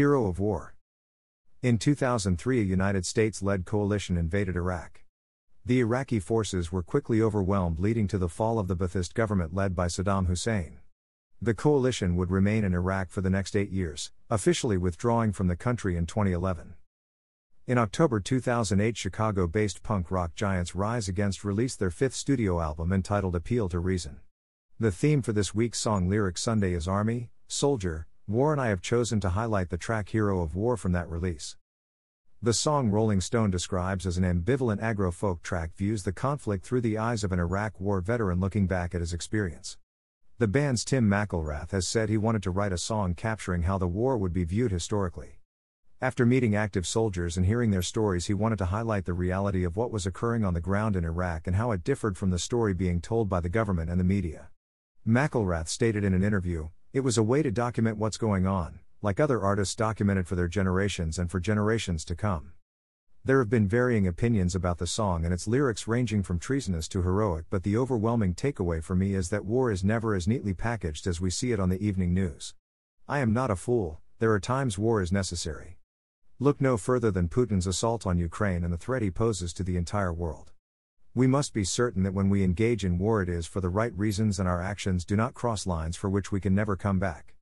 Hero of War. In 2003, a United States led coalition invaded Iraq. The Iraqi forces were quickly overwhelmed, leading to the fall of the Ba'athist government led by Saddam Hussein. The coalition would remain in Iraq for the next eight years, officially withdrawing from the country in 2011. In October 2008, Chicago based punk rock giants Rise Against released their fifth studio album entitled Appeal to Reason. The theme for this week's song Lyric Sunday is Army, Soldier, War, and I have chosen to highlight the track Hero of War from that release. The song Rolling Stone describes as an ambivalent agro folk track views the conflict through the eyes of an Iraq War veteran looking back at his experience. The band's Tim McIlrath has said he wanted to write a song capturing how the war would be viewed historically. After meeting active soldiers and hearing their stories, he wanted to highlight the reality of what was occurring on the ground in Iraq and how it differed from the story being told by the government and the media. McIlrath stated in an interview, it was a way to document what's going on, like other artists documented for their generations and for generations to come. There have been varying opinions about the song and its lyrics ranging from treasonous to heroic, but the overwhelming takeaway for me is that war is never as neatly packaged as we see it on the evening news. I am not a fool, there are times war is necessary. Look no further than Putin's assault on Ukraine and the threat he poses to the entire world. We must be certain that when we engage in war, it is for the right reasons and our actions do not cross lines for which we can never come back.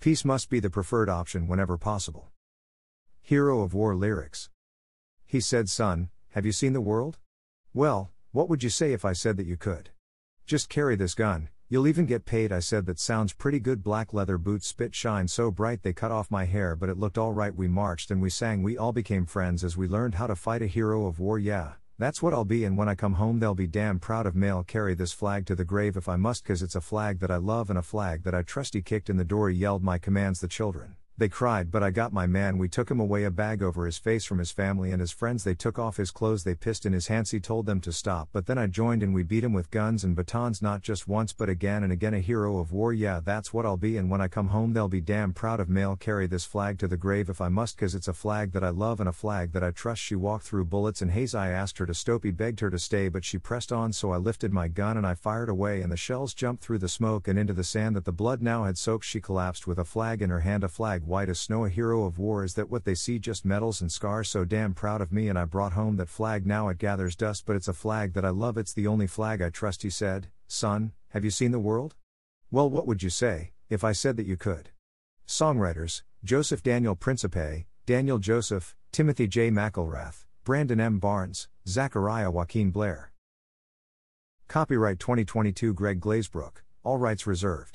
Peace must be the preferred option whenever possible. Hero of War lyrics. He said, Son, have you seen the world? Well, what would you say if I said that you could? Just carry this gun, you'll even get paid. I said, That sounds pretty good. Black leather boots spit shine so bright they cut off my hair, but it looked alright. We marched and we sang, we all became friends as we learned how to fight a hero of war. Yeah, that's what I'll be, and when I come home, they'll be damn proud of me. I'll carry this flag to the grave if I must, cause it's a flag that I love and a flag that I trusty kicked in the door, he yelled my commands, the children. They cried, but I got my man. We took him away, a bag over his face from his family and his friends. They took off his clothes, they pissed in his hands. He told them to stop, but then I joined and we beat him with guns and batons, not just once, but again and again. A hero of war, yeah, that's what I'll be. And when I come home, they'll be damn proud of me. I'll carry this flag to the grave if I must, cause it's a flag that I love and a flag that I trust. She walked through bullets and haze. I asked her to stop, he begged her to stay, but she pressed on, so I lifted my gun and I fired away, and the shells jumped through the smoke and into the sand that the blood now had soaked. She collapsed with a flag in her hand, a flag white as snow. A hero of war is that what they see just medals and scars so damn proud of me and I brought home that flag now it gathers dust but it's a flag that I love it's the only flag I trust he said, son, have you seen the world? Well what would you say, if I said that you could? Songwriters, Joseph Daniel Principe, Daniel Joseph, Timothy J. McIlrath, Brandon M. Barnes, Zachariah Joaquin Blair. Copyright 2022 Greg Glazebrook, all rights reserved.